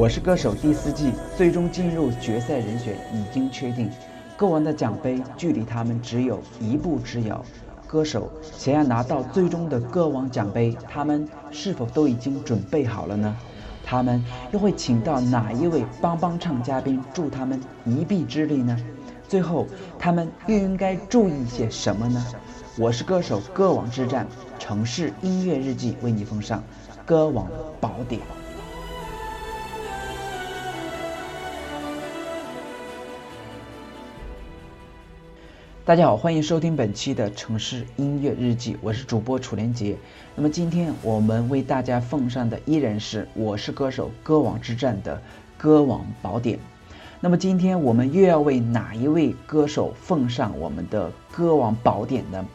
我是歌手第四季最终进入决赛人选已经确定，歌王的奖杯距离他们只有一步之遥。歌手想要拿到最终的歌王奖杯，他们是否都已经准备好了呢？他们又会请到哪一位帮帮唱嘉宾助他们一臂之力呢？最后，他们又应该注意些什么呢？我是歌手歌王之战城市音乐日记为你奉上歌王宝典。大家好，欢迎收听本期的城市音乐日记，我是主播楚连杰。那么今天我们为大家奉上的依然是《我是歌手歌王之战》的歌王宝典。那么今天我们又要为哪一位歌手奉上我们的歌王宝典呢？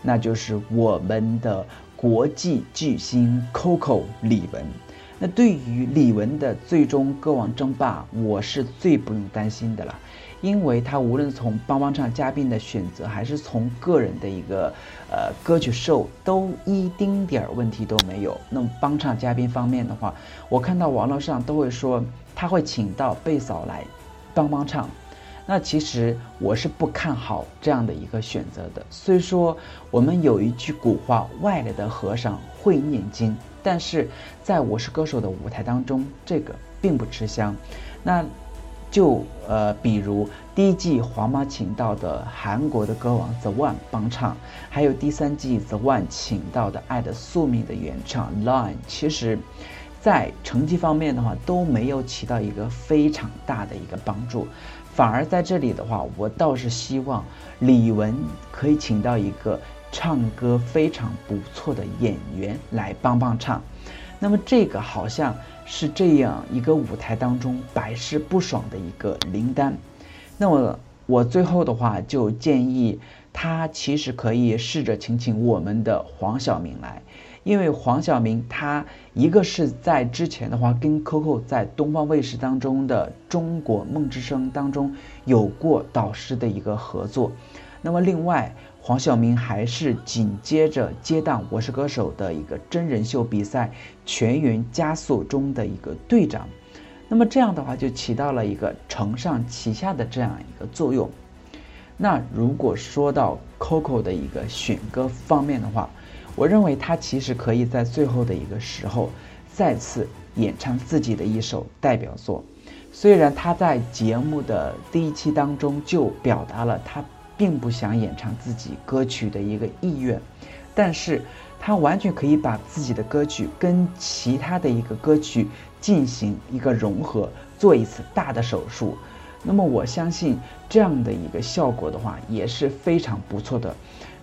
那就是我们的国际巨星 Coco 李玟。那对于李玟的最终歌王争霸，我是最不用担心的了。因为她无论从帮帮唱嘉宾的选择，还是从个人的一个呃歌曲秀，都一丁点儿问题都没有。那么帮唱嘉宾方面的话，我看到网络上都会说他会请到贝嫂来帮帮唱，那其实我是不看好这样的一个选择的。虽说我们有一句古话，外来的和尚会念经，但是在我是歌手的舞台当中，这个并不吃香。那。就呃，比如第一季黄妈请到的韩国的歌王 The One 帮唱，还有第三季 The One 请到的《爱的宿命》的原唱 Line，其实，在成绩方面的话都没有起到一个非常大的一个帮助，反而在这里的话，我倒是希望李玟可以请到一个唱歌非常不错的演员来帮帮唱，那么这个好像。是这样一个舞台当中百试不爽的一个灵丹，那么我最后的话就建议他其实可以试着请请我们的黄晓明来，因为黄晓明他一个是在之前的话跟 Coco 在东方卫视当中的《中国梦之声》当中有过导师的一个合作，那么另外。黄晓明还是紧接着接档《我是歌手》的一个真人秀比赛全员加速中的一个队长，那么这样的话就起到了一个承上启下的这样一个作用。那如果说到 Coco 的一个选歌方面的话，我认为他其实可以在最后的一个时候再次演唱自己的一首代表作。虽然他在节目的第一期当中就表达了他。并不想演唱自己歌曲的一个意愿，但是他完全可以把自己的歌曲跟其他的一个歌曲进行一个融合，做一次大的手术。那么我相信这样的一个效果的话也是非常不错的。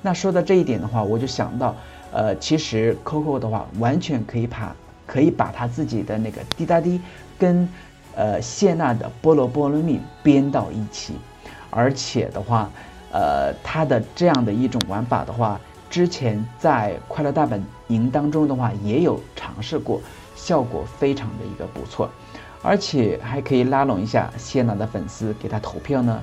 那说到这一点的话，我就想到，呃，其实 Coco 的话完全可以把可以把他自己的那个滴答滴跟呃谢娜的菠萝菠萝蜜编到一起，而且的话。呃，他的这样的一种玩法的话，之前在快乐大本营当中的话也有尝试过，效果非常的一个不错，而且还可以拉拢一下谢娜的粉丝给他投票呢。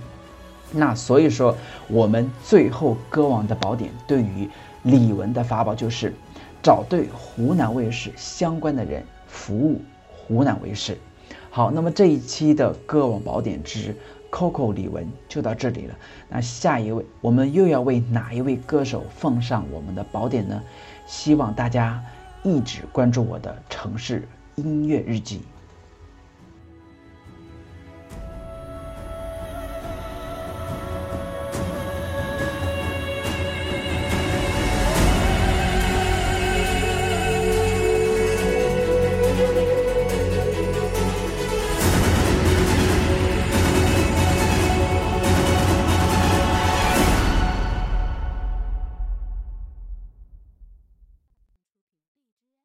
那所以说，我们最后歌王的宝典对于李玟的法宝就是找对湖南卫视相关的人服务湖南卫视。好，那么这一期的歌王宝典之。Coco 李玟就到这里了，那下一位我们又要为哪一位歌手奉上我们的宝典呢？希望大家一直关注我的城市音乐日记。